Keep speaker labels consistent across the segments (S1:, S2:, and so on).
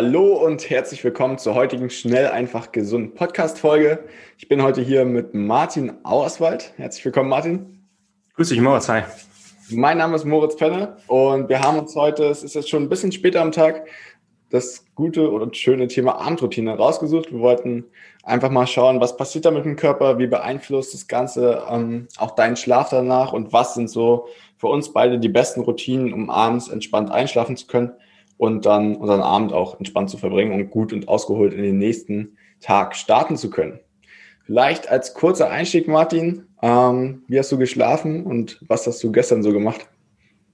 S1: Hallo und herzlich willkommen zur heutigen Schnell, einfach gesund Podcast-Folge. Ich bin heute hier mit Martin Auerswald. Herzlich willkommen, Martin.
S2: Grüß dich, Moritz. Hi.
S1: Mein Name ist Moritz Penne und wir haben uns heute, es ist jetzt schon ein bisschen später am Tag, das gute oder schöne Thema Abendroutine rausgesucht. Wir wollten einfach mal schauen, was passiert da mit dem Körper, wie beeinflusst das Ganze ähm, auch deinen Schlaf danach und was sind so für uns beide die besten Routinen, um abends entspannt einschlafen zu können und dann unseren Abend auch entspannt zu verbringen und gut und ausgeholt in den nächsten Tag starten zu können. Vielleicht als kurzer Einstieg, Martin, ähm, wie hast du geschlafen und was hast du gestern so gemacht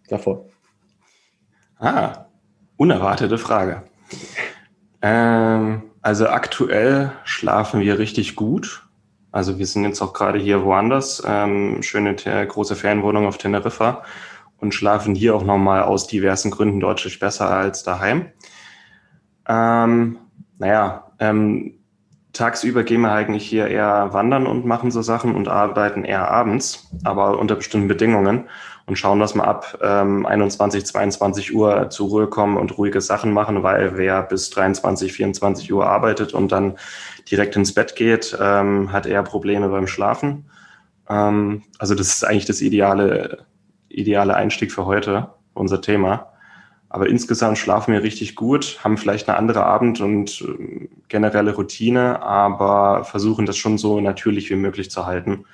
S1: davor?
S2: Ah, unerwartete Frage. Ähm, also aktuell schlafen wir richtig gut. Also wir sind jetzt auch gerade hier woanders, ähm, schöne große Ferienwohnung auf Teneriffa und schlafen hier auch nochmal aus diversen Gründen deutlich besser als daheim. Ähm, naja, ähm, tagsüber gehen wir eigentlich hier eher wandern und machen so Sachen und arbeiten eher abends, aber unter bestimmten Bedingungen und schauen, dass wir ab ähm, 21, 22 Uhr zur Ruhe kommen und ruhige Sachen machen, weil wer bis 23, 24 Uhr arbeitet und dann direkt ins Bett geht, ähm, hat eher Probleme beim Schlafen. Ähm, also das ist eigentlich das ideale ideale Einstieg für heute, unser Thema. Aber insgesamt schlafen wir richtig gut, haben vielleicht eine andere Abend- und äh, generelle Routine, aber versuchen das schon so natürlich wie möglich zu halten.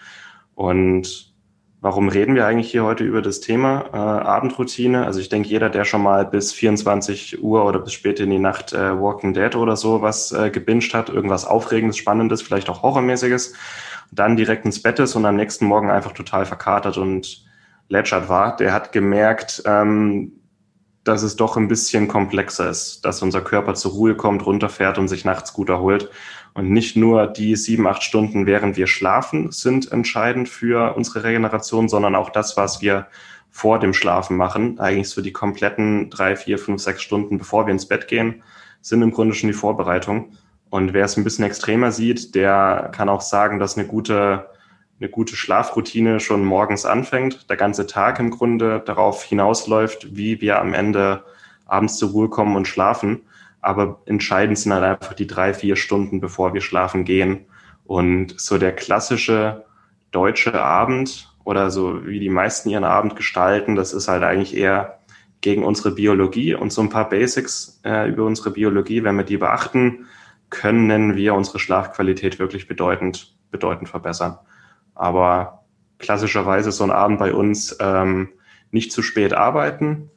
S2: Und warum reden wir eigentlich hier heute über das Thema äh, Abendroutine? Also ich denke, jeder, der schon mal bis 24 Uhr oder bis spät in die Nacht äh, Walking Dead oder so was äh, gebinged hat, irgendwas Aufregendes, Spannendes, vielleicht auch Horrormäßiges, dann direkt ins Bett ist und am nächsten Morgen einfach total verkatert und Ledgert war, der hat gemerkt, ähm, dass es doch ein bisschen komplexer ist, dass unser Körper zur Ruhe kommt, runterfährt und sich nachts gut erholt. Und nicht nur die sieben, acht Stunden, während wir schlafen, sind entscheidend für unsere Regeneration, sondern auch das, was wir vor dem Schlafen machen, eigentlich so die kompletten drei, vier, fünf, sechs Stunden, bevor wir ins Bett gehen, sind im Grunde schon die Vorbereitung. Und wer es ein bisschen extremer sieht, der kann auch sagen, dass eine gute eine gute Schlafroutine schon morgens anfängt, der ganze Tag im Grunde darauf hinausläuft, wie wir am Ende abends zur Ruhe kommen und schlafen. Aber entscheidend sind halt einfach die drei, vier Stunden, bevor wir schlafen gehen. Und so der klassische deutsche Abend oder so wie die meisten ihren Abend gestalten, das ist halt eigentlich eher gegen unsere Biologie und so ein paar Basics äh, über unsere Biologie, wenn wir die beachten, können wir unsere Schlafqualität wirklich bedeutend, bedeutend verbessern. Aber klassischerweise so ein Abend bei uns ähm, nicht zu spät arbeiten,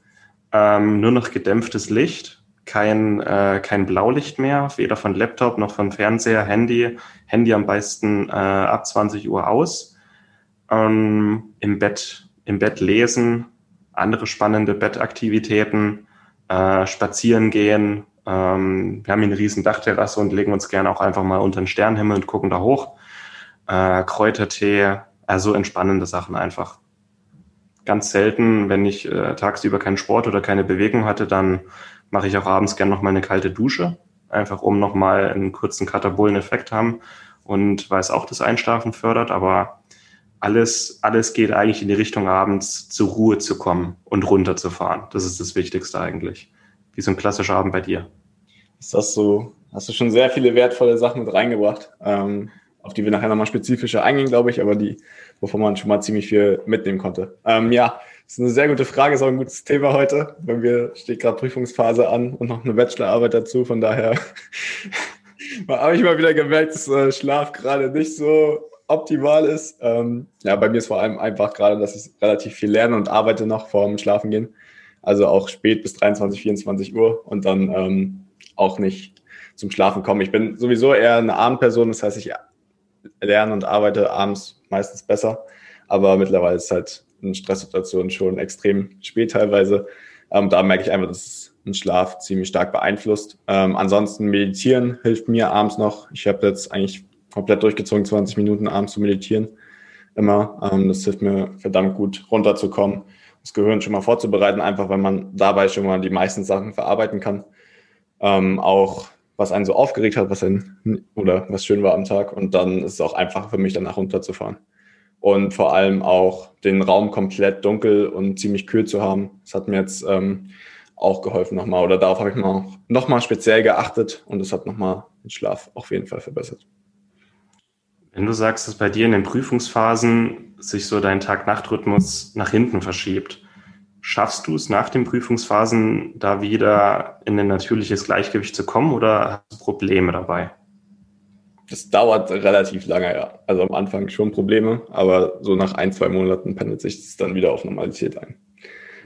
S2: ähm, nur noch gedämpftes Licht, kein, äh, kein Blaulicht mehr, weder von Laptop noch von Fernseher, Handy, Handy am besten äh, ab 20 Uhr aus, ähm, im Bett, im Bett lesen, andere spannende Bettaktivitäten, äh, spazieren gehen. Ähm, wir haben hier eine riesen Dachterrasse und legen uns gerne auch einfach mal unter den Sternenhimmel und gucken da hoch äh, Kräutertee, also entspannende Sachen einfach. Ganz selten, wenn ich äh, tagsüber keinen Sport oder keine Bewegung hatte, dann mache ich auch abends gerne nochmal eine kalte Dusche, einfach um nochmal einen kurzen Katabolen-Effekt haben und weil es auch das Einschlafen fördert, aber alles, alles geht eigentlich in die Richtung, abends zur Ruhe zu kommen und runterzufahren. Das ist das Wichtigste eigentlich. Wie so ein klassischer Abend bei dir.
S1: Ist das so? Hast du schon sehr viele wertvolle Sachen mit reingebracht. Ähm, auf die wir nachher nochmal spezifischer eingehen, glaube ich, aber die, wovon man schon mal ziemlich viel mitnehmen konnte. Ähm, ja, ist eine sehr gute Frage, ist auch ein gutes Thema heute. Bei mir steht gerade Prüfungsphase an und noch eine Bachelorarbeit dazu, von daher habe ich mal wieder gemerkt, dass äh, Schlaf gerade nicht so optimal ist. Ähm, ja, bei mir ist vor allem einfach gerade, dass ich relativ viel lerne und arbeite noch vorm Schlafen gehen. Also auch spät bis 23, 24 Uhr und dann ähm, auch nicht zum Schlafen komme. Ich bin sowieso eher eine Abendperson, das heißt, ich lerne und arbeite abends meistens besser. Aber mittlerweile ist halt in Stresssituationen schon extrem spät teilweise. Ähm, da merke ich einfach, dass es den Schlaf ziemlich stark beeinflusst. Ähm, ansonsten meditieren hilft mir abends noch. Ich habe jetzt eigentlich komplett durchgezogen, 20 Minuten abends zu meditieren. Immer. Ähm, das hilft mir verdammt gut, runterzukommen, das Gehirn schon mal vorzubereiten, einfach weil man dabei schon mal die meisten Sachen verarbeiten kann. Ähm, auch was einen so aufgeregt hat, was ein, oder was schön war am Tag. Und dann ist es auch einfach für mich, danach runterzufahren. Und vor allem auch den Raum komplett dunkel und ziemlich kühl zu haben. Das hat mir jetzt ähm, auch geholfen nochmal. Oder darauf habe ich mal nochmal speziell geachtet und das hat nochmal den Schlaf auf jeden Fall verbessert.
S2: Wenn du sagst, dass bei dir in den Prüfungsphasen sich so dein Tag-Nacht-Rhythmus nach hinten verschiebt, Schaffst du es nach den Prüfungsphasen da wieder in ein natürliches Gleichgewicht zu kommen oder hast du Probleme dabei?
S1: Das dauert relativ lange, ja. Also am Anfang schon Probleme, aber so nach ein, zwei Monaten pendelt sich das dann wieder auf Normalität ein.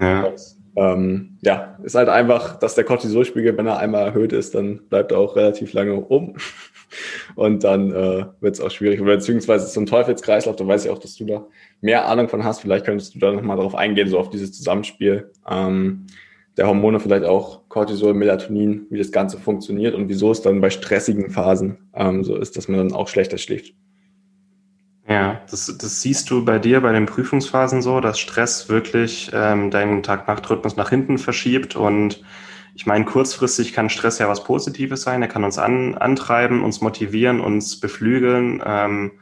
S1: Ja. Ähm, ja, ist halt einfach, dass der Cortisolspiegel, wenn er einmal erhöht ist, dann bleibt er auch relativ lange oben. Und dann äh, wird es auch schwierig. Oder beziehungsweise ein Teufelskreislauf, da weiß ich auch, dass du da mehr Ahnung von hast. Vielleicht könntest du da nochmal drauf eingehen, so auf dieses Zusammenspiel ähm, der Hormone, vielleicht auch Cortisol, Melatonin, wie das Ganze funktioniert und wieso es dann bei stressigen Phasen ähm, so ist, dass man dann auch schlechter schläft.
S2: Ja, das, das siehst du bei dir bei den Prüfungsphasen so, dass Stress wirklich ähm, deinen Tag-Nacht-Rhythmus nach hinten verschiebt und ich meine, kurzfristig kann Stress ja was Positives sein. Er kann uns an, antreiben, uns motivieren, uns beflügeln, ähm,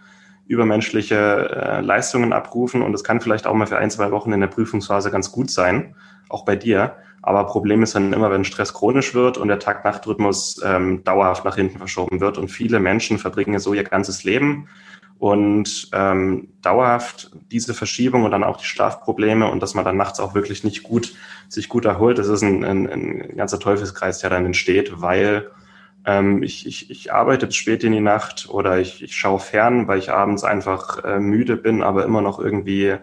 S2: übermenschliche äh, Leistungen abrufen. Und es kann vielleicht auch mal für ein, zwei Wochen in der Prüfungsphase ganz gut sein, auch bei dir. Aber Problem ist dann immer, wenn Stress chronisch wird und der Tag-Nacht-Rhythmus ähm, dauerhaft nach hinten verschoben wird. Und viele Menschen verbringen so ihr ganzes Leben und ähm, dauerhaft diese Verschiebung und dann auch die Schlafprobleme und dass man dann nachts auch wirklich nicht gut sich gut erholt, das ist ein, ein, ein ganzer Teufelskreis, der dann entsteht, weil ähm, ich, ich, ich arbeite spät in die Nacht oder ich, ich schaue fern, weil ich abends einfach äh, müde bin, aber immer noch irgendwie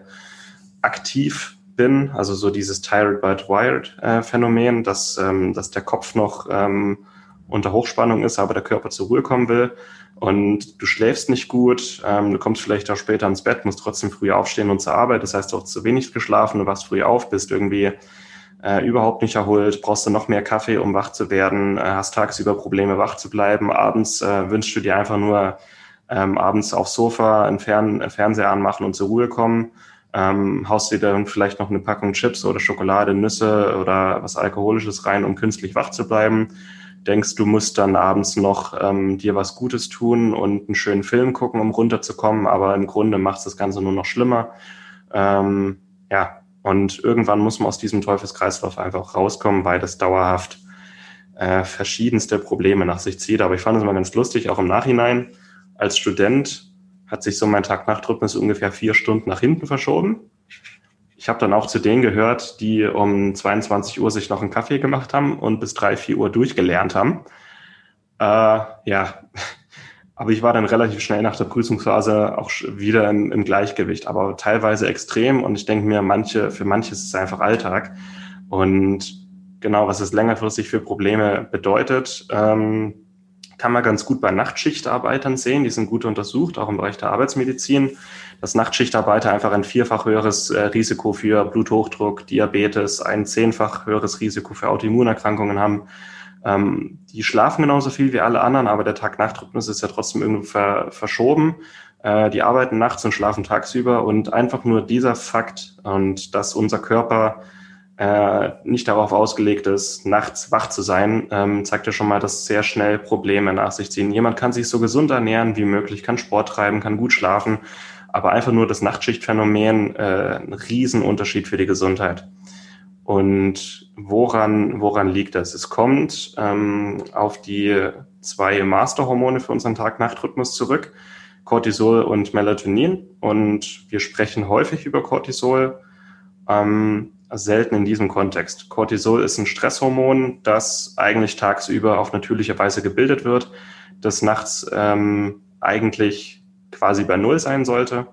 S2: aktiv bin. Also so dieses Tired but Wired äh, Phänomen, dass, ähm, dass der Kopf noch ähm, unter Hochspannung ist, aber der Körper zur Ruhe kommen will. Und du schläfst nicht gut, ähm, du kommst vielleicht auch später ins Bett, musst trotzdem früh aufstehen und zur Arbeit, das heißt, du hast zu wenig geschlafen, du wachst früh auf, bist irgendwie äh, überhaupt nicht erholt, brauchst du noch mehr Kaffee, um wach zu werden, äh, hast tagsüber Probleme, wach zu bleiben, abends äh, wünschst du dir einfach nur ähm, abends aufs Sofa einen Fern Fernseher anmachen und zur Ruhe kommen, ähm, haust dir dann vielleicht noch eine Packung Chips oder Schokolade, Nüsse oder was Alkoholisches rein, um künstlich wach zu bleiben. Denkst, du musst dann abends noch ähm, dir was Gutes tun und einen schönen Film gucken, um runterzukommen, aber im Grunde macht das Ganze nur noch schlimmer. Ähm, ja, und irgendwann muss man aus diesem Teufelskreislauf einfach rauskommen, weil das dauerhaft äh, verschiedenste Probleme nach sich zieht. Aber ich fand es immer ganz lustig, auch im Nachhinein. Als Student hat sich so mein Tag-Nacht-Rhythmus ungefähr vier Stunden nach hinten verschoben. Ich habe dann auch zu denen gehört, die um 22 Uhr sich noch einen Kaffee gemacht haben und bis 3, 4 Uhr durchgelernt haben. Äh, ja, aber ich war dann relativ schnell nach der Prüfungsphase auch wieder im, im Gleichgewicht, aber teilweise extrem. Und ich denke mir, manche, für manche ist es einfach Alltag. Und genau, was es längerfristig für Probleme bedeutet, ähm, kann man ganz gut bei Nachtschichtarbeitern sehen. Die sind gut untersucht, auch im Bereich der Arbeitsmedizin, dass Nachtschichtarbeiter einfach ein vierfach höheres äh, Risiko für Bluthochdruck, Diabetes, ein zehnfach höheres Risiko für Autoimmunerkrankungen haben. Ähm, die schlafen genauso viel wie alle anderen, aber der Tag-Nacht-Rhythmus ist ja trotzdem irgendwie ver verschoben. Äh, die arbeiten nachts und schlafen tagsüber und einfach nur dieser Fakt und dass unser Körper äh, nicht darauf ausgelegt ist, nachts wach zu sein, ähm, zeigt ja schon mal, dass sehr schnell Probleme nach sich ziehen. Jemand kann sich so gesund ernähren wie möglich, kann Sport treiben, kann gut schlafen, aber einfach nur das Nachtschichtphänomen, äh, ein Riesenunterschied für die Gesundheit. Und woran, woran liegt das? Es kommt ähm, auf die zwei Masterhormone für unseren Tag-Nacht-Rhythmus zurück, Cortisol und Melatonin. Und wir sprechen häufig über Cortisol. Ähm, selten in diesem Kontext. Cortisol ist ein Stresshormon, das eigentlich tagsüber auf natürliche Weise gebildet wird, das nachts ähm, eigentlich quasi bei Null sein sollte.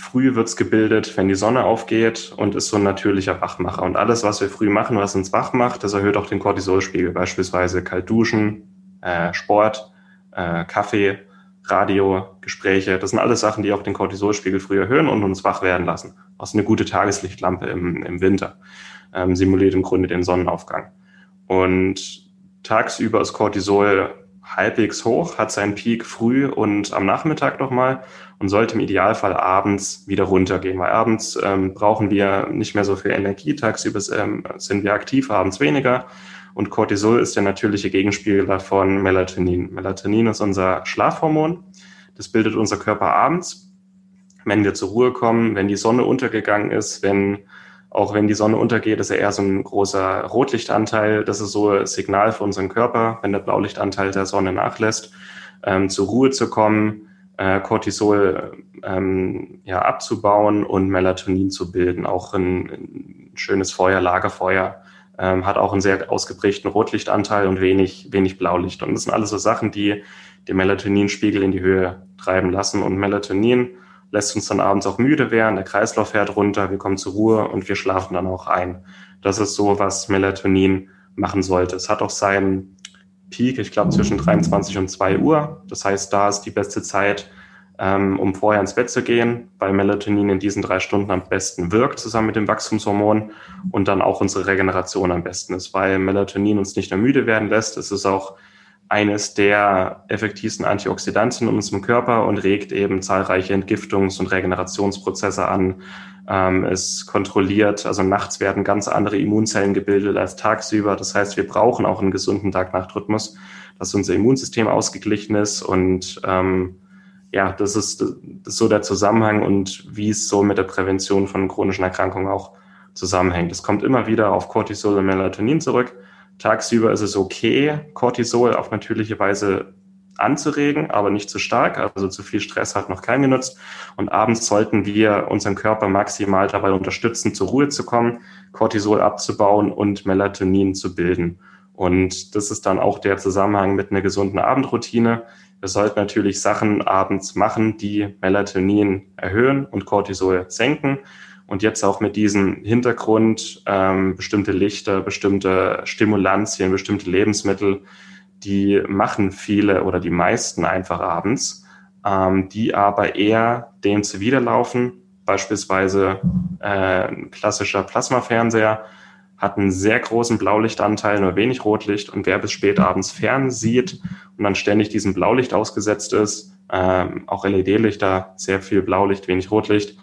S2: Früh wird es gebildet, wenn die Sonne aufgeht und ist so ein natürlicher Wachmacher. Und alles, was wir früh machen, was uns wach macht, das erhöht auch den Cortisolspiegel. Beispielsweise kalt duschen, äh, Sport, äh, Kaffee, Radio, Gespräche. Das sind alles Sachen, die auch den Cortisolspiegel früh erhöhen und uns wach werden lassen. Auch eine gute Tageslichtlampe im, im Winter ähm, simuliert im Grunde den Sonnenaufgang. Und tagsüber ist Cortisol halbwegs hoch, hat seinen Peak früh und am Nachmittag nochmal und sollte im Idealfall abends wieder runtergehen, weil abends ähm, brauchen wir nicht mehr so viel Energie, tagsüber ähm, sind wir aktiv, abends weniger. Und Cortisol ist der natürliche Gegenspieler von Melatonin. Melatonin ist unser Schlafhormon. Das bildet unser Körper abends, wenn wir zur Ruhe kommen, wenn die Sonne untergegangen ist, wenn auch wenn die Sonne untergeht, ist er eher so ein großer Rotlichtanteil. Das ist so ein Signal für unseren Körper, wenn der Blaulichtanteil der Sonne nachlässt, ähm, zur Ruhe zu kommen, äh, Cortisol ähm, ja, abzubauen und Melatonin zu bilden. Auch ein, ein schönes Feuer, Lagerfeuer, ähm, hat auch einen sehr ausgeprägten Rotlichtanteil und wenig, wenig Blaulicht. Und das sind alles so Sachen, die den Melatoninspiegel in die Höhe treiben lassen. Und Melatonin lässt uns dann abends auch müde werden, der Kreislauf fährt runter, wir kommen zur Ruhe und wir schlafen dann auch ein. Das ist so, was Melatonin machen sollte. Es hat auch seinen Peak, ich glaube, zwischen 23 und 2 Uhr. Das heißt, da ist die beste Zeit, ähm, um vorher ins Bett zu gehen, weil Melatonin in diesen drei Stunden am besten wirkt, zusammen mit dem Wachstumshormon und dann auch unsere Regeneration am besten ist, weil Melatonin uns nicht mehr müde werden lässt. Es ist auch eines der effektivsten Antioxidantien in unserem Körper und regt eben zahlreiche Entgiftungs- und Regenerationsprozesse an. Ähm, es kontrolliert, also nachts werden ganz andere Immunzellen gebildet als tagsüber. Das heißt, wir brauchen auch einen gesunden Tag-Nacht-Rhythmus, dass unser Immunsystem ausgeglichen ist und ähm, ja, das ist, das ist so der Zusammenhang und wie es so mit der Prävention von chronischen Erkrankungen auch zusammenhängt. Es kommt immer wieder auf Cortisol und Melatonin zurück. Tagsüber ist es okay, Cortisol auf natürliche Weise anzuregen, aber nicht zu stark. Also zu viel Stress hat noch keinen genutzt. Und abends sollten wir unseren Körper maximal dabei unterstützen, zur Ruhe zu kommen, Cortisol abzubauen und Melatonin zu bilden. Und das ist dann auch der Zusammenhang mit einer gesunden Abendroutine. Wir sollten natürlich Sachen abends machen, die Melatonin erhöhen und Cortisol senken. Und jetzt auch mit diesem Hintergrund ähm, bestimmte Lichter, bestimmte Stimulantien, bestimmte Lebensmittel, die machen viele oder die meisten einfach abends, ähm, die aber eher dem zuwiderlaufen. Beispielsweise äh, ein klassischer Plasmafernseher hat einen sehr großen Blaulichtanteil, nur wenig Rotlicht. Und wer bis spät abends fern sieht und dann ständig diesem Blaulicht ausgesetzt ist, ähm, auch LED-Lichter, sehr viel Blaulicht, wenig Rotlicht,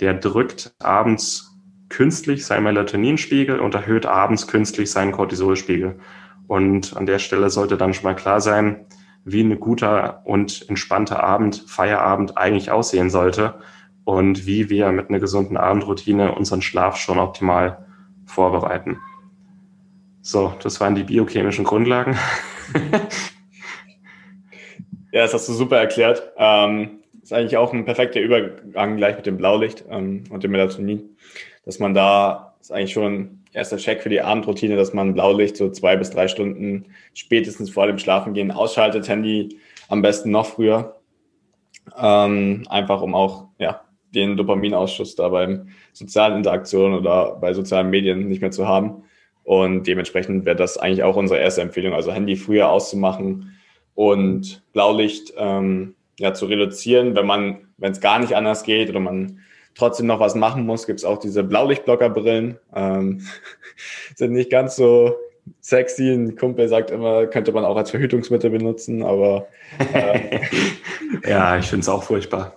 S2: der drückt abends künstlich seinen Melatoninspiegel und erhöht abends künstlich seinen Cortisolspiegel. Und an der Stelle sollte dann schon mal klar sein, wie ein guter und entspannter Abend, Feierabend eigentlich aussehen sollte und wie wir mit einer gesunden Abendroutine unseren Schlaf schon optimal vorbereiten. So, das waren die biochemischen Grundlagen.
S1: ja, das hast du super erklärt. Ähm, ist eigentlich auch ein perfekter Übergang gleich mit dem Blaulicht ähm, und dem Melatonin, dass man da ist eigentlich schon erster Check für die Abendroutine, dass man Blaulicht so zwei bis drei Stunden spätestens vor dem Schlafengehen ausschaltet, Handy am besten noch früher, ähm, einfach um auch ja den Dopaminausschuss da beim sozialen Interaktionen oder bei sozialen Medien nicht mehr zu haben. Und dementsprechend wäre das eigentlich auch unsere erste Empfehlung, also Handy früher auszumachen und Blaulicht ähm, ja, zu reduzieren. Wenn man, wenn es gar nicht anders geht oder man trotzdem noch was machen muss, gibt es auch diese Blaulichtblockerbrillen. Ähm, sind nicht ganz so sexy. Ein Kumpel sagt immer, könnte man auch als Verhütungsmittel benutzen, aber
S2: äh, ja, ich finde es auch furchtbar.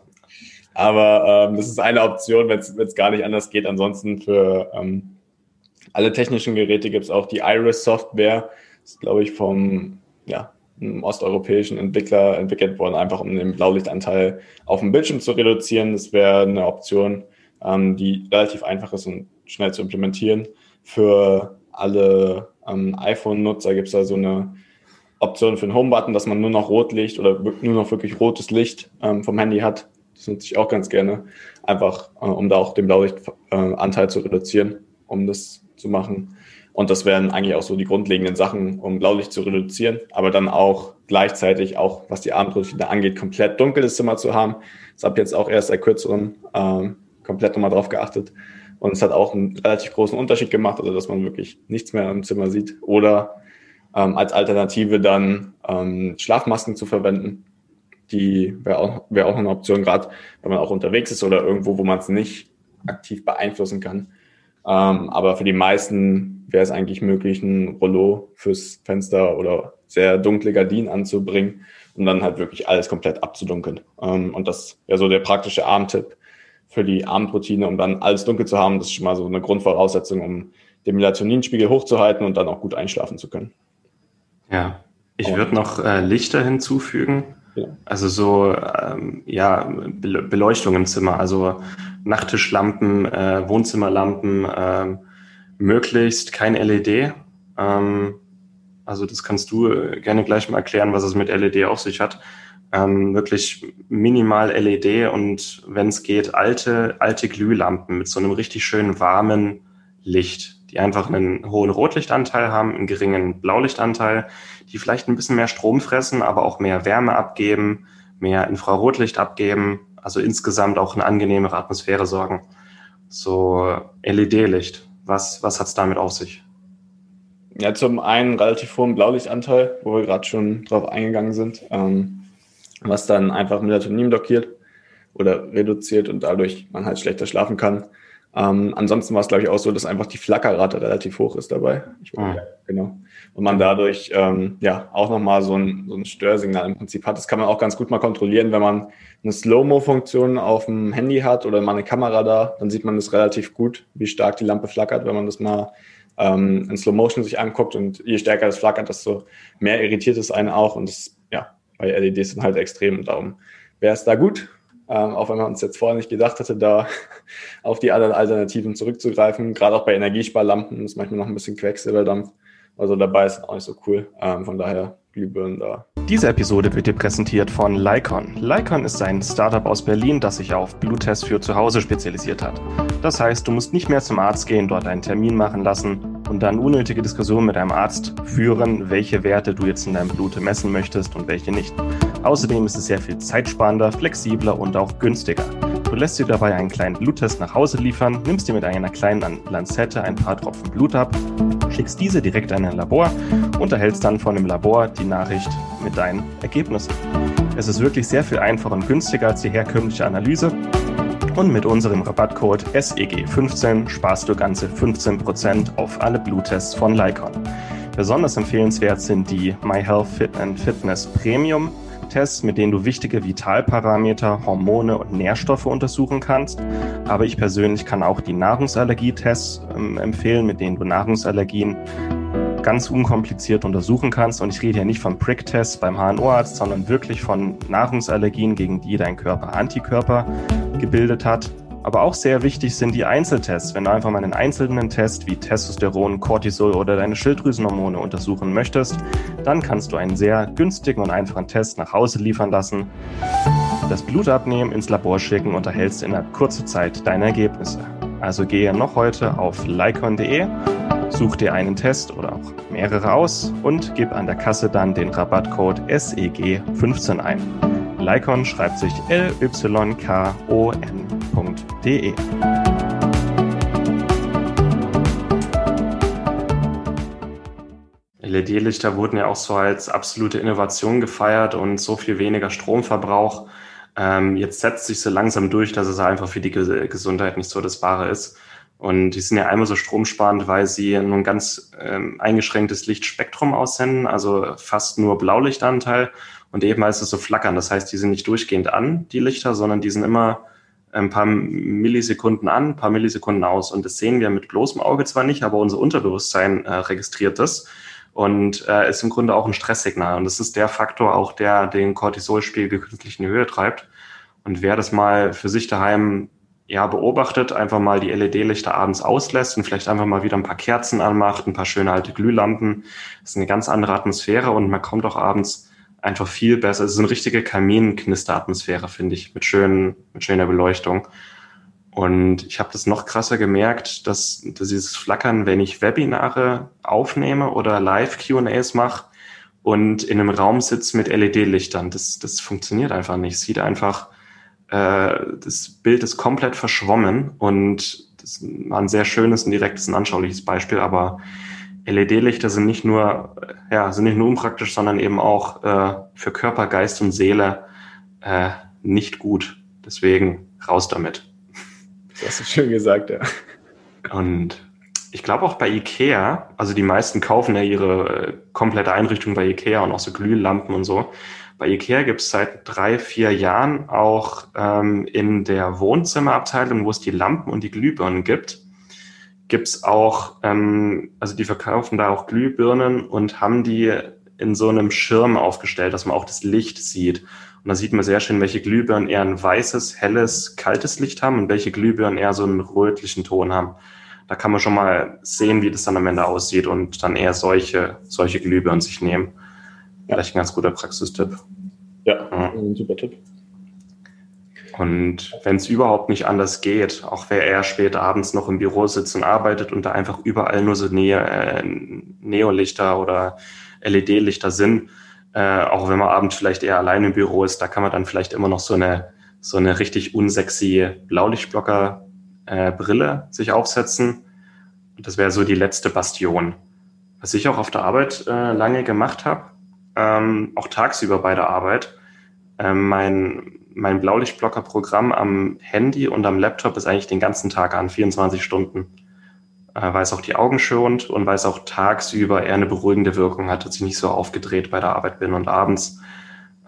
S1: Aber ähm, das ist eine Option, wenn es gar nicht anders geht. Ansonsten für ähm, alle technischen Geräte gibt es auch die Iris-Software. Das ist, glaube ich, vom ja, einem osteuropäischen Entwickler entwickelt worden, einfach um den Blaulichtanteil auf dem Bildschirm zu reduzieren. Das wäre eine Option, ähm, die relativ einfach ist und schnell zu implementieren. Für alle ähm, iPhone-Nutzer gibt es da so eine Option für den Home-Button, dass man nur noch Rotlicht oder nur noch wirklich rotes Licht ähm, vom Handy hat. Das nutze ich auch ganz gerne, einfach äh, um da auch den Blaulichtanteil äh, zu reduzieren, um das zu machen. Und das wären eigentlich auch so die grundlegenden Sachen, um Blaulicht zu reduzieren, aber dann auch gleichzeitig auch, was die Abendroutine angeht, komplett dunkles Zimmer zu haben. Das habe jetzt auch erst seit kürzerem ähm, komplett nochmal drauf geachtet. Und es hat auch einen relativ großen Unterschied gemacht, also dass man wirklich nichts mehr im Zimmer sieht. Oder ähm, als Alternative dann ähm, Schlafmasken zu verwenden. Die wäre auch, wär auch eine Option, gerade wenn man auch unterwegs ist oder irgendwo, wo man es nicht aktiv beeinflussen kann Ähm, aber für die meisten wäre es eigentlich möglich, ein Rollo fürs Fenster oder sehr dunkle Gardinen anzubringen, um dann halt wirklich alles komplett abzudunkeln. Ähm, und das wäre so der praktische Armtipp für die Abendroutine, um dann alles dunkel zu haben. Das ist schon mal so eine Grundvoraussetzung, um den Melatoninspiegel hochzuhalten und dann auch gut einschlafen zu können.
S2: Ja, ich würde noch äh, Lichter hinzufügen. Ja. Also so ähm, ja Beleuchtung im Zimmer, also Nachttischlampen, äh, Wohnzimmerlampen, äh, möglichst kein LED. Ähm, also das kannst du äh, gerne gleich mal erklären, was es mit LED auf sich hat. Ähm, wirklich minimal LED und wenn es geht, alte, alte Glühlampen mit so einem richtig schönen warmen Licht die einfach einen hohen Rotlichtanteil haben, einen geringen Blaulichtanteil, die vielleicht ein bisschen mehr Strom fressen, aber auch mehr Wärme abgeben, mehr Infrarotlicht abgeben, also insgesamt auch eine angenehmere Atmosphäre sorgen. So LED-Licht, was, was hat es damit auf sich?
S1: Ja, zum einen relativ hohen Blaulichtanteil, wo wir gerade schon drauf eingegangen sind, ähm, was dann einfach Melatonin blockiert oder reduziert und dadurch man halt schlechter schlafen kann. Ähm, ansonsten war es, glaube ich, auch so, dass einfach die Flackerrate relativ hoch ist dabei. Ich, ah. Genau. Und man dadurch ähm, ja auch nochmal so ein, so ein Störsignal im Prinzip hat. Das kann man auch ganz gut mal kontrollieren, wenn man eine Slow-Mo-Funktion auf dem Handy hat oder mal eine Kamera da, dann sieht man das relativ gut, wie stark die Lampe flackert, wenn man das mal ähm, in Slow Motion sich anguckt und je stärker das flackert, desto mehr irritiert es einen auch und das, ja, bei LEDs sind halt extrem darum wäre es da gut, ähm, auch wenn man uns jetzt vorher nicht gedacht hatte, da auf die anderen Alternativen zurückzugreifen. Gerade auch bei Energiesparlampen ist manchmal noch ein bisschen Quecksilberdampf. Also dabei ist auch nicht so cool. Ähm, von daher Glühbirnen da.
S2: Diese Episode wird dir präsentiert von Lycon. Lycon ist ein Startup aus Berlin, das sich auf Bluttests für zu Hause spezialisiert hat. Das heißt, du musst nicht mehr zum Arzt gehen, dort einen Termin machen lassen und dann unnötige Diskussionen mit deinem Arzt führen, welche Werte du jetzt in deinem Blut messen möchtest und welche nicht. Außerdem ist es sehr viel zeitsparender, flexibler und auch günstiger. Du lässt dir dabei einen kleinen Bluttest nach Hause liefern, nimmst dir mit einer kleinen Lanzette ein paar Tropfen Blut ab, schickst diese direkt an ein Labor und erhältst dann von dem Labor die Nachricht mit deinen Ergebnissen. Es ist wirklich sehr viel einfacher und günstiger als die herkömmliche Analyse. Und mit unserem Rabattcode SEG15 sparst du ganze 15% auf alle Bluttests von Lycon. Besonders empfehlenswert sind die My Health Fit and Fitness Premium Tests, mit denen du wichtige Vitalparameter, Hormone und Nährstoffe untersuchen kannst. Aber ich persönlich kann auch die Nahrungsallergietests ähm, empfehlen, mit denen du Nahrungsallergien ganz unkompliziert untersuchen kannst. Und ich rede hier nicht von Prick-Tests beim HNO-Arzt, sondern wirklich von Nahrungsallergien, gegen die dein Körper Antikörper gebildet hat. Aber auch sehr wichtig sind die Einzeltests. Wenn du einfach mal einen einzelnen Test wie Testosteron, Cortisol oder deine Schilddrüsenhormone untersuchen möchtest, dann kannst du einen sehr günstigen und einfachen Test nach Hause liefern lassen, das Blut abnehmen, ins Labor schicken und erhältst innerhalb kurzer Zeit deine Ergebnisse. Also gehe noch heute auf lycon.de, such dir einen Test oder auch mehrere aus und gib an der Kasse dann den Rabattcode SEG15 ein. Lycon schreibt sich L-Y-K-O-N www.ftf.de. LED-Lichter wurden ja auch so als absolute Innovation gefeiert und so viel weniger Stromverbrauch. Ähm, jetzt setzt sich so langsam durch, dass es einfach für die Gesundheit nicht so das Wahre ist. Und die sind ja einmal so stromsparend, weil sie nur ein ganz ähm, eingeschränktes Lichtspektrum aussenden, also fast nur Blaulichtanteil und eben heißt es so flackern. Das heißt, die sind nicht durchgehend an, die Lichter, sondern die sind immer ein paar Millisekunden an, ein paar Millisekunden aus. Und das sehen wir mit bloßem Auge zwar nicht, aber unser Unterbewusstsein äh, registriert das und äh, ist im Grunde auch ein Stresssignal. Und das ist der Faktor auch, der den Cortisolspiegel künstlich in die Höhe treibt. Und wer das mal für sich daheim ja, beobachtet, einfach mal die LED-Lichter abends auslässt und vielleicht einfach mal wieder ein paar Kerzen anmacht, ein paar schöne alte Glühlampen. Das ist eine ganz andere Atmosphäre und man kommt auch abends einfach viel besser. Es ist eine richtige Kaminknisteratmosphäre, finde ich, mit, schönen, mit schöner Beleuchtung. Und ich habe das noch krasser gemerkt, dass, dass dieses Flackern, wenn ich Webinare aufnehme oder Live-QAs mache und in einem Raum sitze mit LED-Lichtern, das, das funktioniert einfach nicht. Es sieht einfach, äh, das Bild ist komplett verschwommen und das war ein sehr schönes und direktes und anschauliches Beispiel, aber LED-Lichter sind nicht nur, ja, sind nicht nur unpraktisch, sondern eben auch äh, für Körper, Geist und Seele äh, nicht gut. Deswegen raus damit.
S1: Das hast du schön gesagt, ja.
S2: Und ich glaube auch bei Ikea, also die meisten kaufen ja ihre äh, komplette Einrichtung bei Ikea und auch so Glühlampen und so. Bei Ikea gibt es seit drei, vier Jahren auch ähm, in der Wohnzimmerabteilung, wo es die Lampen und die Glühbirnen gibt, gibt es auch, ähm, also die verkaufen da auch Glühbirnen und haben die in so einem Schirm aufgestellt, dass man auch das Licht sieht. Und da sieht man sehr schön, welche Glühbirnen eher ein weißes, helles, kaltes Licht haben und welche Glühbirnen eher so einen rötlichen Ton haben da kann man schon mal sehen, wie das dann am Ende aussieht und dann eher solche, solche Glühbirnen sich nehmen. Vielleicht ein ganz guter Praxistipp.
S1: Ja, ja. ein super Tipp.
S2: Und wenn es überhaupt nicht anders geht, auch wer eher spät abends noch im Büro sitzt und arbeitet und da einfach überall nur so ne äh, Neolichter oder LED-Lichter sind, äh, auch wenn man abends vielleicht eher allein im Büro ist, da kann man dann vielleicht immer noch so eine, so eine richtig unsexy Blaulichtblocker äh, sich aufsetzen. Das wäre so die letzte Bastion. Was ich auch auf der Arbeit äh, lange gemacht habe, ähm, auch tagsüber bei der Arbeit, mein, mein Blaulichtblocker-Programm am Handy und am Laptop ist eigentlich den ganzen Tag an, 24 Stunden. Äh, weil es auch die Augen schont und weil es auch tagsüber eher eine beruhigende Wirkung hat, dass ich nicht so aufgedreht bei der Arbeit bin und abends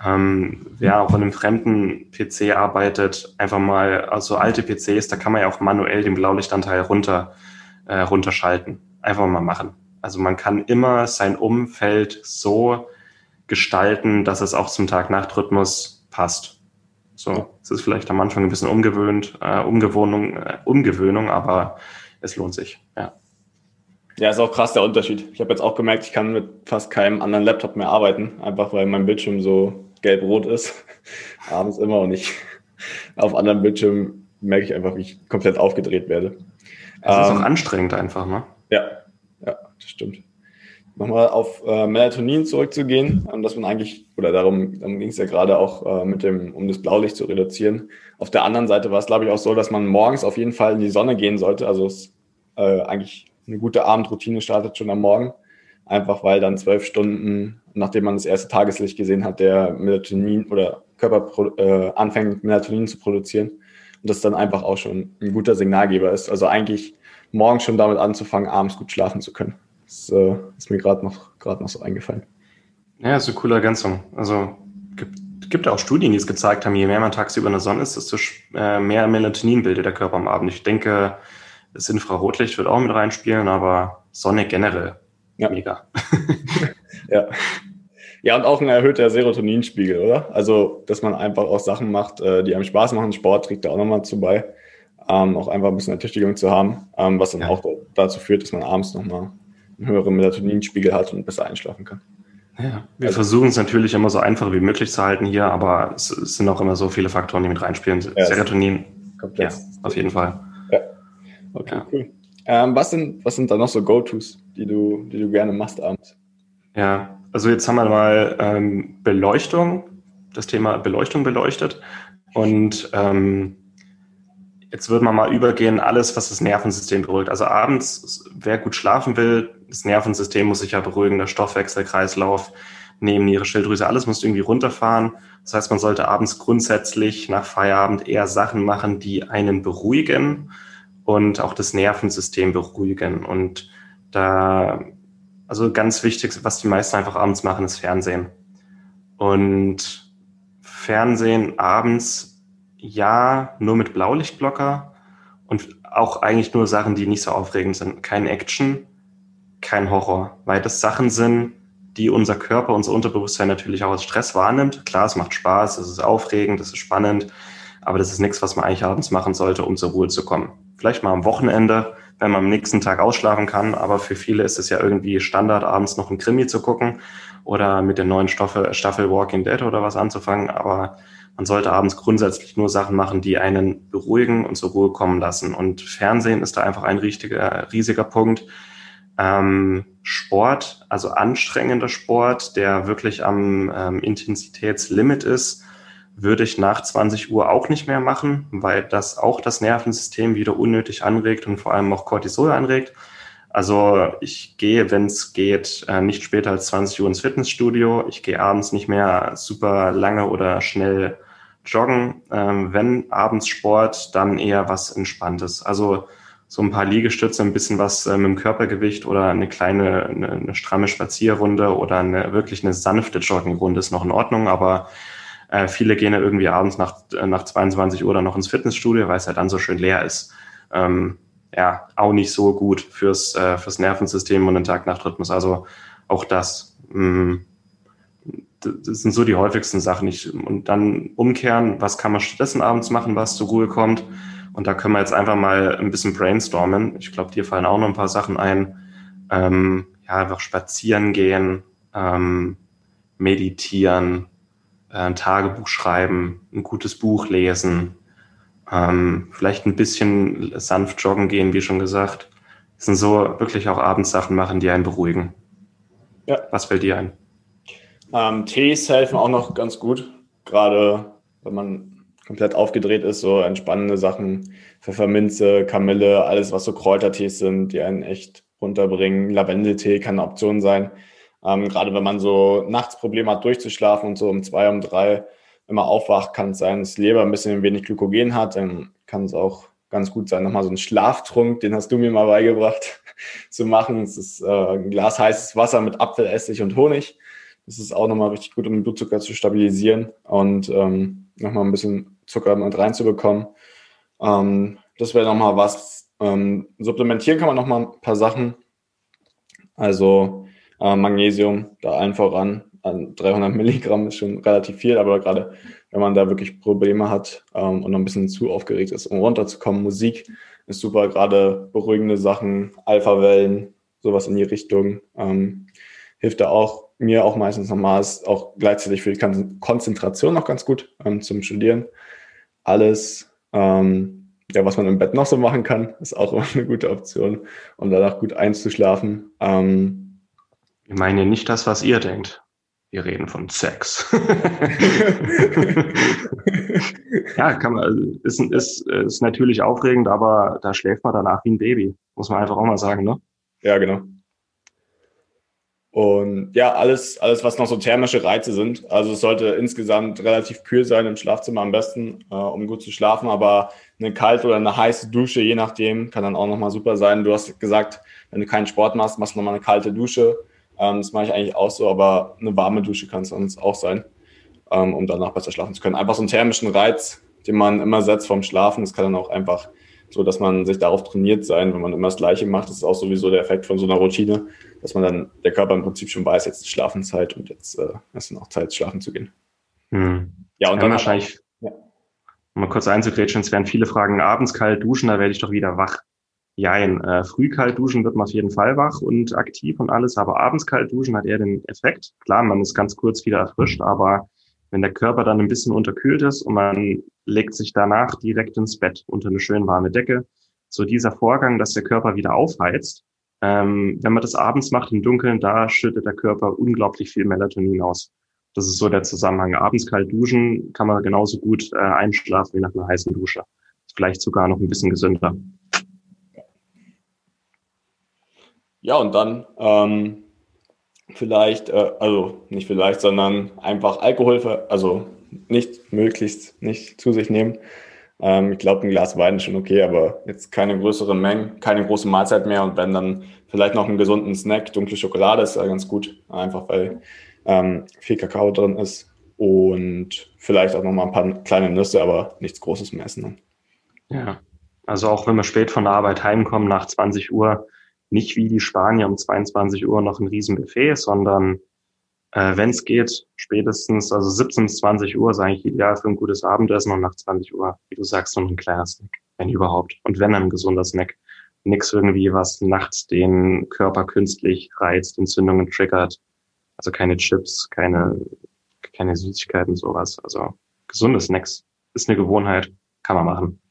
S2: ähm, wer auch an einem fremden PC arbeitet, einfach mal, also alte PCs, da kann man ja auch manuell den Blaulichtanteil runter, äh, runterschalten. Einfach mal machen. Also man kann immer sein Umfeld so gestalten, dass es auch zum Tag-Nacht-Rhythmus passt. So, es ist vielleicht am Anfang ein bisschen umgewöhnt, äh, Umgewohnung, äh, Umgewöhnung, aber es lohnt sich, ja.
S1: Ja, ist auch krass der Unterschied. Ich habe jetzt auch gemerkt, ich kann mit fast keinem anderen Laptop mehr arbeiten, einfach weil mein Bildschirm so gelb-rot ist. Abends immer und ich auf anderen Bildschirmen merke ich einfach, wie ich komplett aufgedreht werde.
S2: Es ähm, ist auch ähm, anstrengend einfach, ne?
S1: Ja, ja, das stimmt. Nochmal auf äh, Melatonin zurückzugehen, ähm, dass man eigentlich, oder darum, darum ging es ja gerade auch äh, mit dem, um das Blaulicht zu reduzieren. Auf der anderen Seite war es, glaube ich, auch so, dass man morgens auf jeden Fall in die Sonne gehen sollte. Also es äh, eigentlich eine gute Abendroutine startet schon am Morgen. Einfach weil dann zwölf Stunden, nachdem man das erste Tageslicht gesehen hat, der Melatonin oder Körper äh, anfängt, Melatonin zu produzieren. Und das dann einfach auch schon ein guter Signalgeber ist. Also eigentlich morgens schon damit anzufangen, abends gut schlafen zu können. Das äh, ist mir gerade noch, noch so eingefallen.
S2: Ja, ist eine coole Ergänzung. Also gibt, gibt auch Studien, die es gezeigt haben, je mehr man tagsüber in der Sonne ist, desto äh, mehr Melatonin bildet der Körper am Abend. Ich denke, das Infrarotlicht wird auch mit reinspielen, aber Sonne generell.
S1: Ja. Mega. ja. Ja, und auch ein erhöhter Serotoninspiegel, oder? Also, dass man einfach auch Sachen macht, äh, die einem Spaß machen. Sport trägt da auch nochmal zu bei. Ähm, auch einfach ein bisschen Ertüchtigung zu haben, ähm, was dann ja. auch dazu führt, dass man abends nochmal höheren Melatoninspiegel hat und besser einschlafen kann.
S2: Ja, wir also, versuchen es natürlich immer so einfach wie möglich zu halten hier, aber es, es sind auch immer so viele Faktoren, die mit reinspielen. Ja, Serotonin, ja, auf jeden Fall.
S1: Okay, ja. cool. Ähm, was, sind, was sind da noch so Go-Tos, die du, die du gerne machst abends?
S2: Ja, also jetzt haben wir mal ähm, Beleuchtung, das Thema Beleuchtung beleuchtet. Und ähm, jetzt würden wir mal übergehen, alles, was das Nervensystem beruhigt. Also abends, wer gut schlafen will, das Nervensystem muss sich ja beruhigen, der Stoffwechsel, Kreislauf, Nebenniere, Schilddrüse, alles muss irgendwie runterfahren. Das heißt, man sollte abends grundsätzlich nach Feierabend eher Sachen machen, die einen beruhigen und auch das Nervensystem beruhigen. Und da, also ganz wichtig, was die meisten einfach abends machen, ist Fernsehen. Und Fernsehen abends, ja, nur mit Blaulichtblocker und auch eigentlich nur Sachen, die nicht so aufregend sind. Kein Action, kein Horror, weil das Sachen sind, die unser Körper, unser Unterbewusstsein natürlich auch als Stress wahrnimmt. Klar, es macht Spaß, es ist aufregend, es ist spannend, aber das ist nichts, was man eigentlich abends machen sollte, um zur Ruhe zu kommen vielleicht mal am Wochenende, wenn man am nächsten Tag ausschlafen kann. Aber für viele ist es ja irgendwie Standard, abends noch ein Krimi zu gucken oder mit der neuen Staffel, Staffel Walking Dead oder was anzufangen. Aber man sollte abends grundsätzlich nur Sachen machen, die einen beruhigen und zur Ruhe kommen lassen. Und Fernsehen ist da einfach ein richtiger, riesiger Punkt. Ähm, Sport, also anstrengender Sport, der wirklich am ähm, Intensitätslimit ist, würde ich nach 20 Uhr auch nicht mehr machen, weil das auch das Nervensystem wieder unnötig anregt und vor allem auch Cortisol anregt. Also ich gehe, wenn es geht, äh, nicht später als 20 Uhr ins Fitnessstudio. Ich gehe abends nicht mehr super lange oder schnell joggen. Ähm, wenn abends Sport, dann eher was Entspanntes. Also so ein paar Liegestütze, ein bisschen was äh, mit dem Körpergewicht oder eine kleine, eine, eine stramme Spazierrunde oder eine wirklich eine sanfte Joggingrunde ist noch in Ordnung, aber äh, viele gehen ja irgendwie abends nach, äh, nach 22 Uhr dann noch ins Fitnessstudio, weil es ja dann so schön leer ist. Ähm, ja, auch nicht so gut fürs, äh, fürs Nervensystem und den Tag-Nacht-Rhythmus. Also auch das, mh, mm, das sind so die häufigsten Sachen. Ich, und dann umkehren, was kann man stattdessen abends machen, was zur Ruhe kommt. Und da können wir jetzt einfach mal ein bisschen brainstormen. Ich glaube, dir fallen auch noch ein paar Sachen ein. Ähm, ja, einfach spazieren gehen, ähm, meditieren, äh, ein Tagebuch schreiben, ein gutes Buch lesen, ähm, vielleicht ein bisschen sanft joggen gehen, wie schon gesagt. Das sind so wirklich auch Abendsachen machen, die einen beruhigen. Ja. Was fällt dir ein?
S1: Ähm, Tees helfen auch noch ganz gut, gerade wenn man komplett aufgedreht ist, so entspannende Sachen, Pfefferminze, Kamille, alles, was so Kräutertees sind, die einen echt runterbringen. Lavendeltee kann eine Option sein. Ähm, gerade wenn man so nachts Probleme hat, durchzuschlafen und so um zwei, um drei immer aufwacht, kann es sein, dass Leber ein bisschen wenig Glykogen hat. Dann kann es auch ganz gut sein, nochmal so einen Schlaftrunk, den hast du mir mal beigebracht, zu machen. Es ist äh, ein Glas heißes Wasser mit Apfelessig und Honig. Ist auch nochmal richtig gut, um den Blutzucker zu stabilisieren und ähm, nochmal ein bisschen Zucker mit reinzubekommen. Ähm, das wäre nochmal was. Ähm, supplementieren kann man nochmal ein paar Sachen. Also äh, Magnesium, da allen voran. 300 Milligramm ist schon relativ viel, aber gerade wenn man da wirklich Probleme hat ähm, und noch ein bisschen zu aufgeregt ist, um runterzukommen, Musik ist super, gerade beruhigende Sachen, Alpha-Wellen, sowas in die Richtung, ähm, hilft da auch mir auch meistens nochmal, ist auch gleichzeitig für die Konzentration noch ganz gut ähm, zum Studieren alles, ähm, ja, was man im Bett noch so machen kann, ist auch immer eine gute Option, um danach gut einzuschlafen. Ähm,
S2: ich meine nicht das, was ihr denkt. Wir reden von Sex. ja, kann man, also, ist, ist, ist natürlich aufregend, aber da schläft man danach wie ein Baby. Muss man einfach auch mal sagen, ne?
S1: Ja, genau. Und ja, alles, alles, was noch so thermische Reize sind. Also es sollte insgesamt relativ kühl sein im Schlafzimmer am besten, äh, um gut zu schlafen. Aber eine kalte oder eine heiße Dusche, je nachdem, kann dann auch nochmal super sein. Du hast gesagt, wenn du keinen Sport machst, machst du nochmal eine kalte Dusche. Ähm, das mache ich eigentlich auch so, aber eine warme Dusche kann es sonst auch sein, ähm, um danach besser schlafen zu können. Einfach so einen thermischen Reiz, den man immer setzt vorm Schlafen. Das kann dann auch einfach so dass man sich darauf trainiert sein, wenn man immer das Gleiche macht. Das ist auch sowieso der Effekt von so einer Routine, dass man dann, der Körper im Prinzip schon weiß, jetzt ist Schlafenszeit und jetzt äh, ist noch Zeit, schlafen zu gehen.
S2: Hm. Ja, und ja, dann wahrscheinlich, ja. um mal kurz einzugrätschen, es werden viele Fragen, abends kalt duschen, da werde ich doch wieder wach. Jein, äh, früh kalt duschen wird man auf jeden Fall wach und aktiv und alles, aber abends kalt duschen hat eher den Effekt. Klar, man ist ganz kurz wieder erfrischt, aber wenn der Körper dann ein bisschen unterkühlt ist und man legt sich danach direkt ins Bett unter eine schön warme Decke, so dieser Vorgang, dass der Körper wieder aufheizt, ähm, wenn man das abends macht im Dunkeln, da schüttet der Körper unglaublich viel Melatonin aus. Das ist so der Zusammenhang. Abends kalt duschen kann man genauso gut äh, einschlafen wie nach einer heißen Dusche. Vielleicht sogar noch ein bisschen gesünder.
S1: Ja, und dann ähm, vielleicht, äh, also nicht vielleicht, sondern einfach Alkohol, also nicht möglichst nicht zu sich nehmen. Ähm, ich glaube, ein Glas Wein ist schon okay, aber jetzt keine größeren Mengen, keine große Mahlzeit mehr. Und wenn dann vielleicht noch einen gesunden Snack, dunkle Schokolade ist ja ganz gut, einfach weil ähm, viel Kakao drin ist. Und vielleicht auch noch mal ein paar kleine Nüsse, aber nichts Großes mehr essen.
S2: Ja, also auch wenn wir spät von der Arbeit heimkommen nach 20 Uhr, nicht wie die Spanier um 22 Uhr noch ein Riesenbuffet, sondern äh, wenn es geht, spätestens, also 17 bis 20 Uhr ist eigentlich ideal für ein gutes Abendessen und nach 20 Uhr, wie du sagst, noch ein kleiner Snack, wenn überhaupt. Und wenn ein gesunder Snack. Nix irgendwie, was nachts den Körper künstlich reizt, Entzündungen triggert. Also keine Chips, keine, keine Süßigkeiten, sowas. Also gesunde Snacks ist eine Gewohnheit, kann man machen.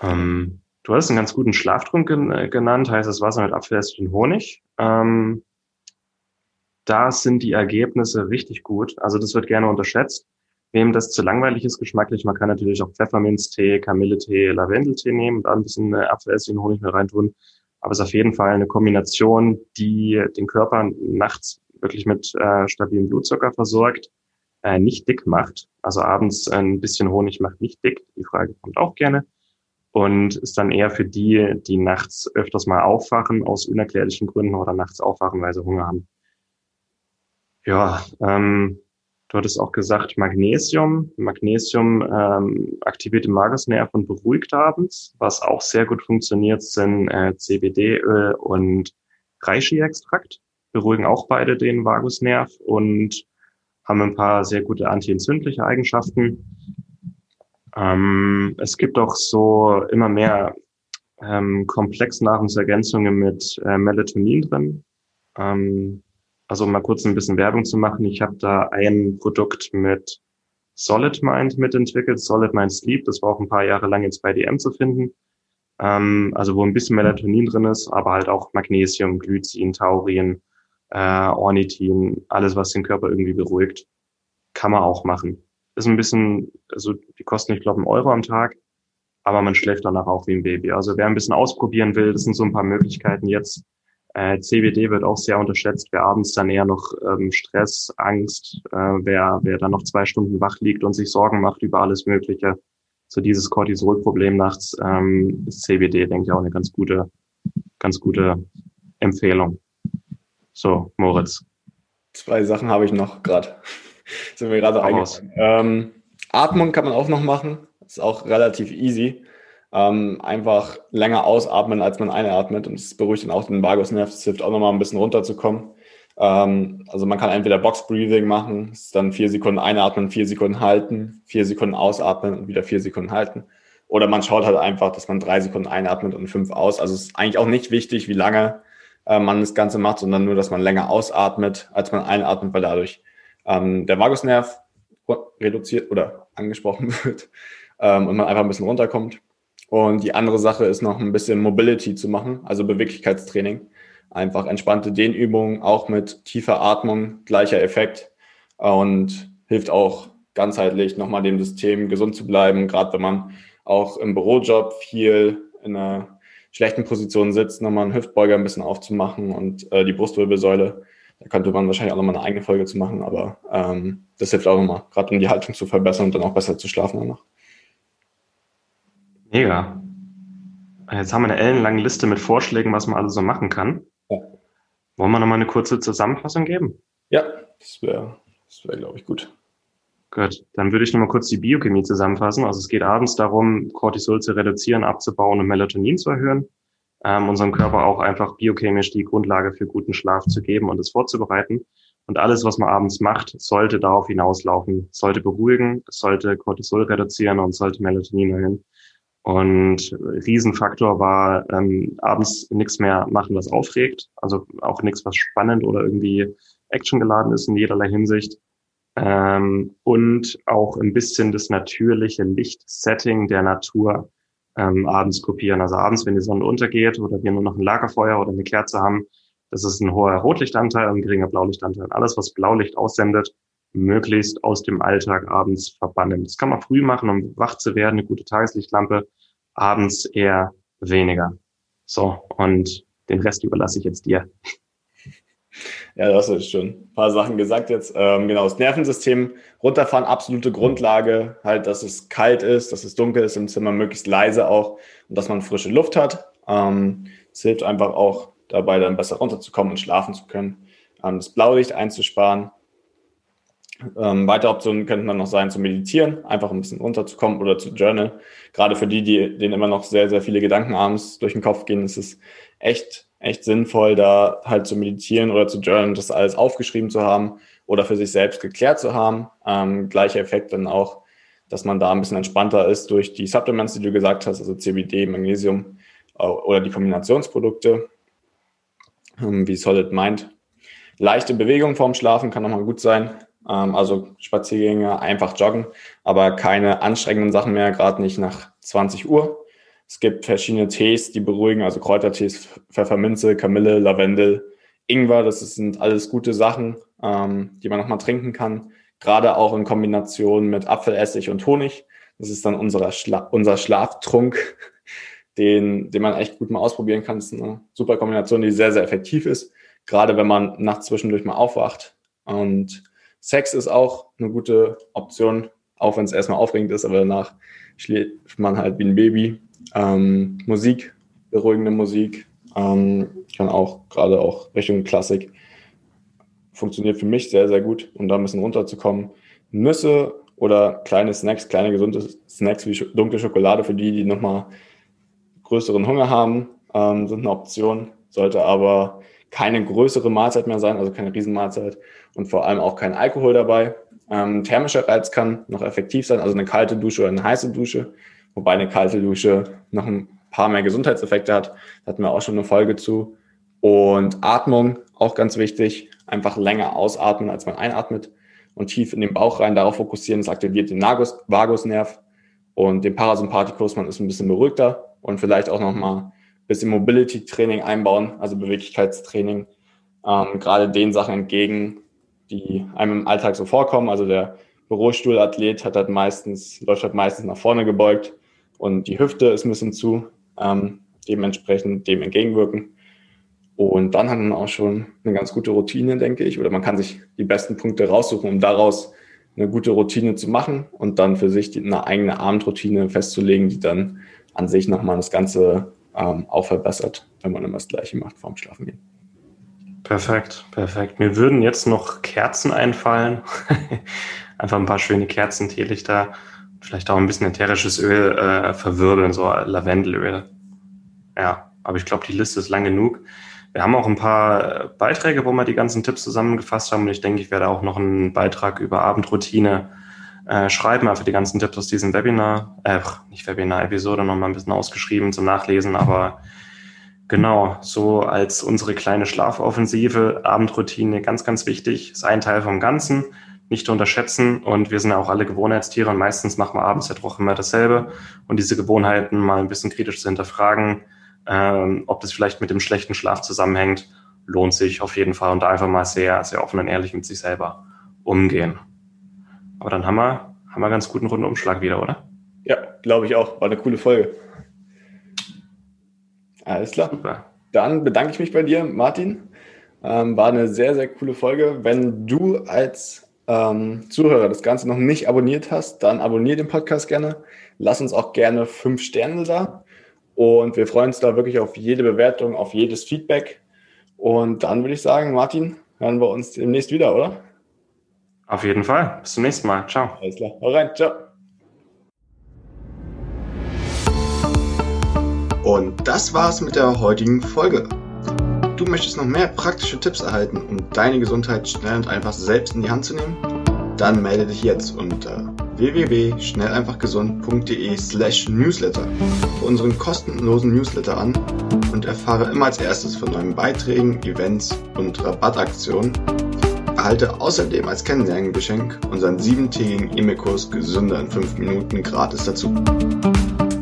S2: Ähm, Du hast einen ganz guten Schlaftrunk gen äh, genannt, heißes Wasser mit Apfelessig und Honig. Ähm, da sind die Ergebnisse richtig gut. Also das wird gerne unterschätzt. Wem das zu langweilig ist geschmacklich, man kann natürlich auch Pfefferminztee, Kamilletee, Lavendeltee nehmen, da ein bisschen äh, Apfelessig und Honig mit reintun. Aber es ist auf jeden Fall eine Kombination, die den Körper nachts wirklich mit äh, stabilem Blutzucker versorgt, äh, nicht dick macht. Also abends ein bisschen Honig macht nicht dick. Die Frage kommt auch gerne und ist dann eher für die, die nachts öfters mal aufwachen aus unerklärlichen Gründen oder nachts aufwachen, weil sie Hunger haben. Ja, ähm, du hattest auch gesagt Magnesium. Magnesium ähm, aktiviert den Magusnerv und beruhigt abends. Was auch sehr gut funktioniert, sind äh, CBD-Öl und Reishi-Extrakt. Beruhigen auch beide den Vagusnerv und haben ein paar sehr gute antientzündliche Eigenschaften. Ähm, es gibt auch so immer mehr ähm, Komplexnahrungsergänzungen mit äh, Melatonin drin. Ähm, also mal kurz ein bisschen Werbung zu machen. Ich habe da ein Produkt mit Solid Mind mitentwickelt, Solid Mind Sleep. Das war auch ein paar Jahre lang jetzt bei DM zu finden. Ähm, also wo ein bisschen Melatonin drin ist, aber halt auch Magnesium, Glycin, Taurin, äh, Ornithin, alles, was den Körper irgendwie beruhigt, kann man auch machen. Ist ein bisschen, also die kosten, ich glaube, einen Euro am Tag, aber man schläft danach auch wie ein Baby. Also wer ein bisschen ausprobieren will, das sind so ein paar Möglichkeiten jetzt. Äh, CBD wird auch sehr unterschätzt. Wer abends dann eher noch ähm, Stress, Angst, äh, wer, wer dann noch zwei Stunden wach liegt und sich Sorgen macht über alles Mögliche, so dieses Cortisol-Problem nachts, ähm, ist CBD, denke ich, auch eine ganz gute, ganz gute Empfehlung. So, Moritz.
S1: Zwei Sachen habe ich noch gerade. Sind mir gerade eingefallen. Ähm, Atmung kann man auch noch machen. Ist auch relativ easy. Ähm, einfach länger ausatmen, als man einatmet. Und es beruhigt dann auch den Vagusnerv. Das hilft auch nochmal ein bisschen runterzukommen. Ähm, also man kann entweder Box Breathing machen, ist dann vier Sekunden einatmen, vier Sekunden halten, vier Sekunden ausatmen und wieder vier Sekunden halten. Oder man schaut halt einfach, dass man drei Sekunden einatmet und fünf aus. Also es ist eigentlich auch nicht wichtig, wie lange äh, man das Ganze macht, sondern nur, dass man länger ausatmet, als man einatmet, weil dadurch ähm, der Vagusnerv reduziert oder angesprochen wird ähm, und man einfach ein bisschen runterkommt. Und die andere Sache ist noch ein bisschen Mobility zu machen, also Beweglichkeitstraining. Einfach entspannte Dehnübungen, auch mit tiefer Atmung, gleicher Effekt und hilft auch ganzheitlich nochmal dem System gesund zu bleiben, gerade wenn man auch im Bürojob viel in einer schlechten Position sitzt, nochmal einen Hüftbeuger ein bisschen aufzumachen und äh, die Brustwirbelsäule. Da könnte man wahrscheinlich auch nochmal eine eigene Folge zu machen, aber ähm, das hilft auch nochmal, gerade um die Haltung zu verbessern und dann auch besser zu schlafen danach.
S2: Mega. Jetzt haben wir eine ellenlange Liste mit Vorschlägen, was man alles so machen kann. Ja. Wollen wir nochmal eine kurze Zusammenfassung geben?
S1: Ja, das wäre, das wäre, glaube ich, gut.
S2: Gut, dann würde ich nochmal kurz die Biochemie zusammenfassen. Also es geht abends darum, Cortisol zu reduzieren, abzubauen und Melatonin zu erhöhen, ähm, unserem Körper auch einfach biochemisch die Grundlage für guten Schlaf zu geben und es vorzubereiten. Und alles, was man abends macht, sollte darauf hinauslaufen, sollte beruhigen, sollte Cortisol reduzieren und sollte Melatonin erhöhen. Und Riesenfaktor war ähm, abends nichts mehr machen, was aufregt. Also auch nichts, was spannend oder irgendwie actiongeladen ist in jederlei Hinsicht. Ähm, und auch ein bisschen das natürliche Lichtsetting der Natur ähm, abends kopieren. Also abends, wenn die Sonne untergeht oder wir nur noch ein Lagerfeuer oder eine Kerze haben, das ist ein hoher Rotlichtanteil und ein geringer Blaulichtanteil. Alles, was Blaulicht aussendet, möglichst aus dem Alltag abends verbannen. Das kann man früh machen, um wach zu werden, eine gute Tageslichtlampe, abends eher weniger. So, und den Rest überlasse ich jetzt dir.
S1: Ja, das ist schon ein paar Sachen gesagt jetzt. Ähm, genau, das Nervensystem runterfahren, absolute Grundlage, halt, dass es kalt ist, dass es dunkel ist im Zimmer, möglichst leise auch und dass man frische Luft hat. Ähm, es hilft einfach auch dabei, dann besser runterzukommen und schlafen zu können. Ähm, das Blaulicht einzusparen, ähm, weitere Optionen könnten dann noch sein, zu meditieren, einfach ein bisschen runterzukommen oder zu journalen. Gerade für die, die denen immer noch sehr, sehr viele Gedanken abends durch den Kopf gehen, ist es echt, echt sinnvoll, da halt zu meditieren oder zu journalen, das alles aufgeschrieben zu haben oder für sich selbst geklärt zu haben. Ähm, gleicher Effekt dann auch, dass man da ein bisschen entspannter ist durch die Supplements, die du gesagt hast, also CBD, Magnesium äh, oder die Kombinationsprodukte, ähm, wie Solid Mind. Leichte Bewegung vorm Schlafen kann nochmal gut sein. Ähm, also Spaziergänge, einfach joggen, aber keine anstrengenden Sachen mehr, gerade nicht nach 20 Uhr. Es gibt verschiedene Tees, die beruhigen, also Kräutertees, Pfefferminze, Kamille, Lavendel, Ingwer, das sind alles gute Sachen, ähm, die man nochmal trinken kann. Gerade auch in Kombination mit Apfelessig und Honig. Das ist dann unser, Schla unser Schlaftrunk, den, den man echt gut mal ausprobieren kann. Das ist eine super Kombination, die sehr, sehr effektiv ist. Gerade wenn man nachts zwischendurch mal aufwacht und Sex ist auch eine gute Option, auch wenn es erstmal aufregend ist, aber danach schläft man halt wie ein Baby. Ähm, Musik, beruhigende Musik, ähm, kann auch gerade auch Richtung Klassik. Funktioniert für mich sehr, sehr gut, um da ein bisschen runterzukommen. Nüsse oder kleine Snacks, kleine gesunde Snacks wie dunkle Schokolade für die, die nochmal größeren Hunger haben, ähm, sind eine Option. Sollte aber keine größere Mahlzeit mehr sein, also keine Riesenmahlzeit und vor allem auch kein Alkohol dabei. Ähm, thermischer Reiz kann noch effektiv sein, also eine kalte Dusche oder eine heiße Dusche, wobei eine kalte Dusche noch ein paar mehr Gesundheitseffekte hat. Da hatten wir auch schon eine Folge zu. Und Atmung, auch ganz wichtig, einfach länger ausatmen, als man einatmet und tief in den Bauch rein, darauf fokussieren. Das aktiviert den Vagusnerv und den Parasympathikus. Man ist ein bisschen beruhigter und vielleicht auch nochmal bisschen Mobility-Training einbauen, also Beweglichkeitstraining, ähm, gerade den Sachen entgegen, die einem im Alltag so vorkommen. Also der Bürostuhlathlet hat halt meistens, läuft halt meistens nach vorne gebeugt und die Hüfte ist ein bisschen zu ähm, dementsprechend dem entgegenwirken. Und dann hat man auch schon eine ganz gute Routine, denke ich, oder man kann sich die besten Punkte raussuchen, um daraus eine gute Routine zu machen und dann für sich eine eigene Abendroutine festzulegen, die dann an sich nochmal das Ganze ähm, auch verbessert, wenn man immer das Gleiche macht vorm Schlafen gehen.
S2: Perfekt, perfekt. Mir würden jetzt noch Kerzen einfallen. Einfach ein paar schöne Kerzen, Teelichter vielleicht auch ein bisschen ätherisches Öl äh, verwirbeln, so Lavendelöl. Ja, aber ich glaube, die Liste ist lang genug. Wir haben auch ein paar äh, Beiträge, wo wir die ganzen Tipps zusammengefasst haben. Und ich denke, ich werde auch noch einen Beitrag über Abendroutine äh, schreiben, einfach die ganzen Tipps aus diesem Webinar, äh, nicht Webinar-Episode, nochmal ein bisschen ausgeschrieben zum Nachlesen. Aber genau, so als unsere kleine Schlafoffensive, Abendroutine, ganz, ganz wichtig, ist ein Teil vom Ganzen nicht unterschätzen. Und wir sind ja auch alle Gewohnheitstiere und meistens machen wir abends ja doch immer dasselbe. Und diese Gewohnheiten mal ein bisschen kritisch zu hinterfragen, ähm, ob das vielleicht mit dem schlechten Schlaf zusammenhängt, lohnt sich auf jeden Fall und da einfach mal sehr, sehr offen und ehrlich mit sich selber umgehen. Aber dann haben wir, haben wir ganz guten Rundumschlag wieder, oder?
S1: Ja, glaube ich auch. War eine coole Folge. Alles klar. Super. Dann bedanke ich mich bei dir, Martin. Ähm, war eine sehr, sehr coole Folge. Wenn du als ähm, Zuhörer das Ganze noch nicht abonniert hast, dann abonniere den Podcast gerne. Lass uns auch gerne fünf Sterne da. Und wir freuen uns da wirklich auf jede Bewertung, auf jedes Feedback. Und dann würde ich sagen, Martin, hören wir uns demnächst wieder, oder?
S2: Auf jeden Fall. Bis zum nächsten Mal. Ciao.
S1: Alles klar. Hau rein. Ciao. Und das war's mit der heutigen Folge. Du möchtest noch mehr praktische Tipps erhalten, um deine Gesundheit schnell und einfach selbst in die Hand zu nehmen? Dann melde dich jetzt unter www.schnelleinfachgesund.de slash newsletter für unseren kostenlosen Newsletter an und erfahre immer als erstes von neuen Beiträgen, Events und Rabattaktionen. Erhalte außerdem als Kennenlerngeschenk unseren siebentägigen E-Mail-Kurs Gesünder in 5 Minuten gratis dazu.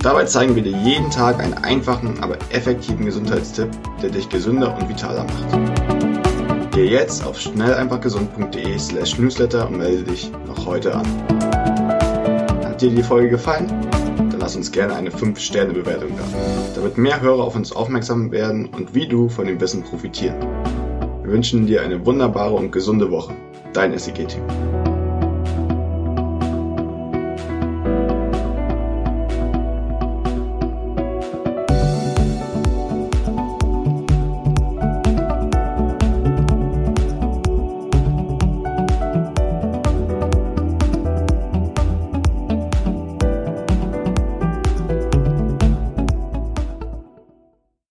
S1: Dabei zeigen wir dir jeden Tag einen einfachen, aber effektiven Gesundheitstipp, der dich gesünder und vitaler macht. Geh jetzt auf schnelleinfachgesund.de slash newsletter und melde dich noch heute an. Hat dir die Folge gefallen? Dann lass uns gerne eine 5-Sterne-Bewertung da, damit mehr Hörer auf uns aufmerksam werden und wie du von dem Wissen profitieren. Wünschen dir eine wunderbare und gesunde Woche. Dein SEG-Team.